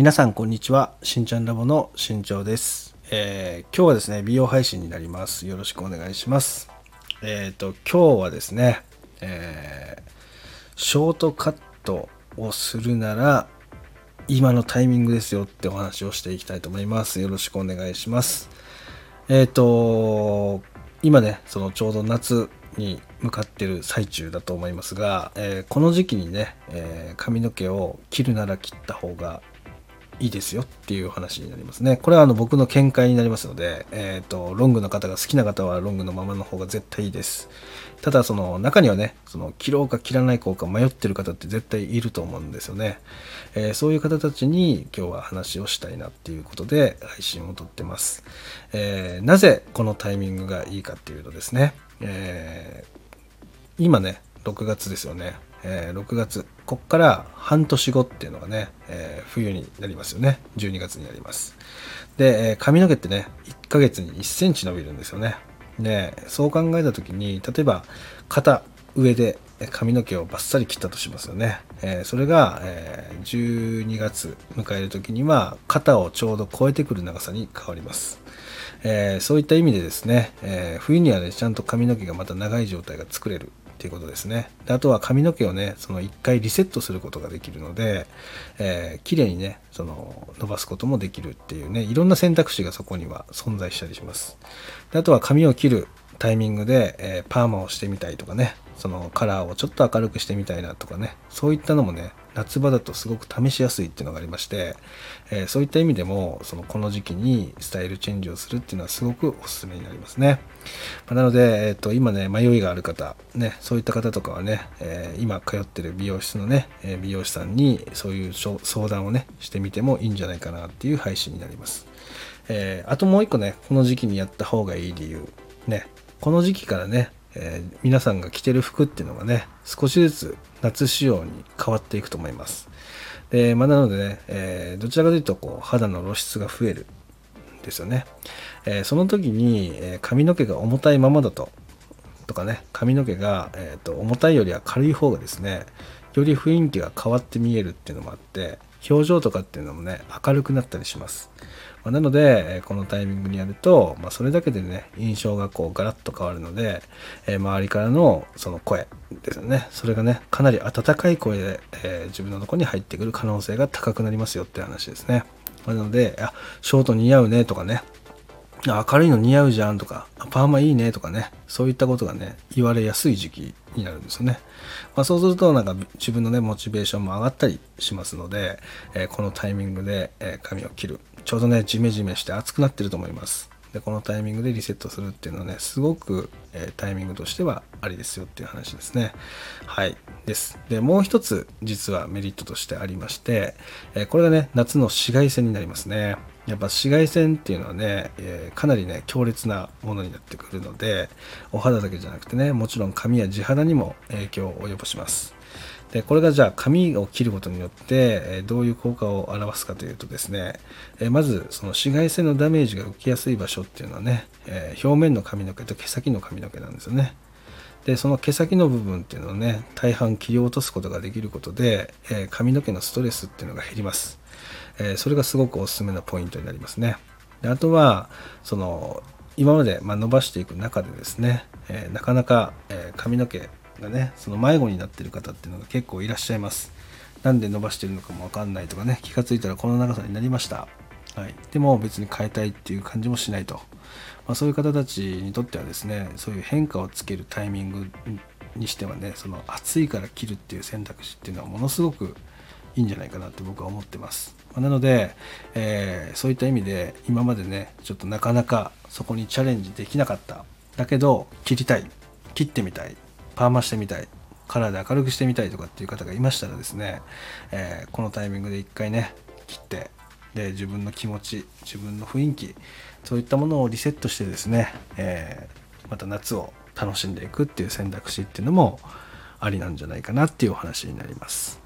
皆さんこんにちは。しんちゃんラボのしんちょうです、えー今日はですね美容配信になります。よろしくお願いします。えっ、と今日はですね、えーショートカットをするなら今のタイミングですよってお話をしていきたいと思います。よろしくお願いします。えっ、と今ねそのちょうど夏に向かってる最中だと思いますが、えーこの時期にね、えー髪の毛を切るなら切った方がいいですよっていう話になりますね。これはあの僕の見解になりますので、えっ、と、ロングの方が好きな方はロングのままの方が絶対いいです。ただその中にはね、その切ろうか切らないか迷ってる方って絶対いると思うんですよね。えーそういう方たちに今日は話をしたいなっていうことで配信を撮ってます。えーなぜこのタイミングがいいかっていうとですね、えー今ね6月ですよね、えー6月こっから半年後っていうのがね、えー冬になりますよね。12月になります。で、えー髪の毛ってね1ヶ月に1センチ伸びるんですよね。でそう考えた時に例えば肩上で髪の毛をバッサリ切ったとしますよね、えそれが、え12月迎える時には肩をちょうど超えてくる長さに変わります。えーそういった意味でですね、えー冬にはねちゃんと髪の毛がまた長い状態が作れる。っていうことですね。であとは髪の毛をねその1回リセットすることができるので、えー綺麗にねその伸ばすこともできるっていうねいろんな選択肢がそこには存在したりします。であとは髪を切るタイミングで、えーパーマをしてみたいとかねそのカラーをちょっと明るくしてみたいなとかねそういったのもね夏場だとすごく試しやすいっていうのがありまして、えーそういった意味でもそのこの時期にスタイルチェンジをするっていうのはすごくおすすめになりますね、まあなので、えー、と今ね迷いがある方ねそういった方とかはね、えー今通ってる美容室のね、え美容師さんにそういう相談をねしてみてもいいんじゃないかなっていう配信になります。えーあともう一個ねこの時期にやった方がいい理由。ねこの時期からね、えー皆さんが着てる服っていうのがね少しずつ夏仕様に変わっていくと思います。で、まあ、なのでね、えーどちらかというとこう肌の露出が増えるんですよね、えーその時に、えー髪の毛が重たいままだととかね髪の毛が、えーと重たいよりは軽い方がですねより雰囲気が変わって見えるっていうのもあって表情とかっていうのもね明るくなったりします、まあなので、このタイミングにやると、まあ、それだけでね印象がこうガラッと変わるので、えー周りからのその声ですよね。それがねかなり温かい声で、えー自分のとこに入ってくる可能性が高くなりますよって話ですね、なのであショート似合うねとかね明るいの似合うじゃんとかパーマいいねとかねそういったことがね言われやすい時期になるんですよね、まあ、そうするとなんか自分のねモチベーションも上がったりしますので、えーこのタイミングで、えー髪を切る。ちょうどねジメジメして暑くなってると思います。でこのタイミングでリセットするっていうのはねすごく、えタイミングとしてはありですよっていう話ですね。はい。です。でもう一つ実はメリットとしてありまして、えこれがね夏の紫外線になりますね。やっぱ紫外線っていうのはね、えかなりね強烈なものになってくるのでお肌だけじゃなくてねもちろん髪や地肌にも影響を及ぼします。でこれがじゃあ髪を切ることによって、どういう効果を表すかというとですね、まずその紫外線のダメージが受けやすい場所っていうのはね、表面の髪の毛と毛先の髪の毛なんですよね。でその毛先の部分っていうのをね大半切り落とすことができることで、髪の毛のストレスっていうのが減ります、それがすごくおすすめなポイントになりますね。であとはその今まで、伸ばしていく中でですね、なかなか、髪の毛がねその迷子になってる方っていうのが結構いらっしゃいます。なんで伸ばしてるのかもわかんないとかね気がついたらこの長さになりました。はい、でも別に変えたいっていう感じもしないと、まあ、そういう方たちにとってはですねそういう変化をつけるタイミングにしてはねその暑いから切るっていう選択肢っていうのはものすごくいいんじゃないかなって僕は思ってます、まなので、えーそういった意味で今までねちょっとなかなかそこにチャレンジできなかった。だけど切りたい。切ってみたい。パーマしてみたいカラーで明るくしてみたいとかっていう方がいましたらですね、えーこのタイミングで一回ね切ってで自分の気持ち自分の雰囲気そういったものをリセットしてですね、えーまた夏を楽しんでいくっていう選択肢っていうのもありなんじゃないかなっていうお話になります。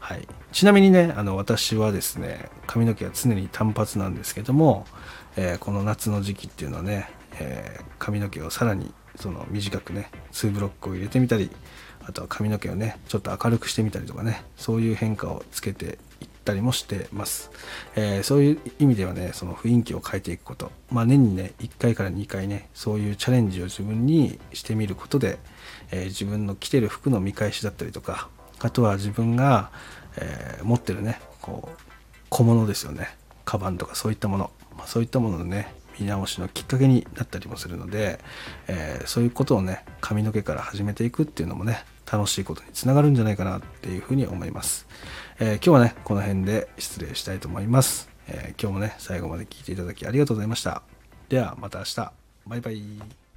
はい、ちなみにねあの私はですね髪の毛は常に単発なんですけども、えーこの夏の時期っていうのはね、えー髪の毛をさらにその短くね2ブロックを入れてみたりあとは髪の毛をねちょっと明るくしてみたりとかねそういう変化をつけていったりもしてます、えーそういう意味ではねその雰囲気を変えていくこと、まあ、年にね1回から2回ねそういうチャレンジを自分にしてみることで、えー自分の着てる服の見返しだったりとかあとは自分が、えー持ってるねこう小物ですよね。カバンとかそういったもの、ま、そういったもののね見直しのきっかけになったりもするので、えーそういうことをね髪の毛から始めていくっていうのもね楽しいことにつながるんじゃないかなっていうふうに思います、えー今日はねこの辺で失礼したいと思います、えー今日もね最後まで聞いていただきありがとうございました。ではまた明日。バイバイ。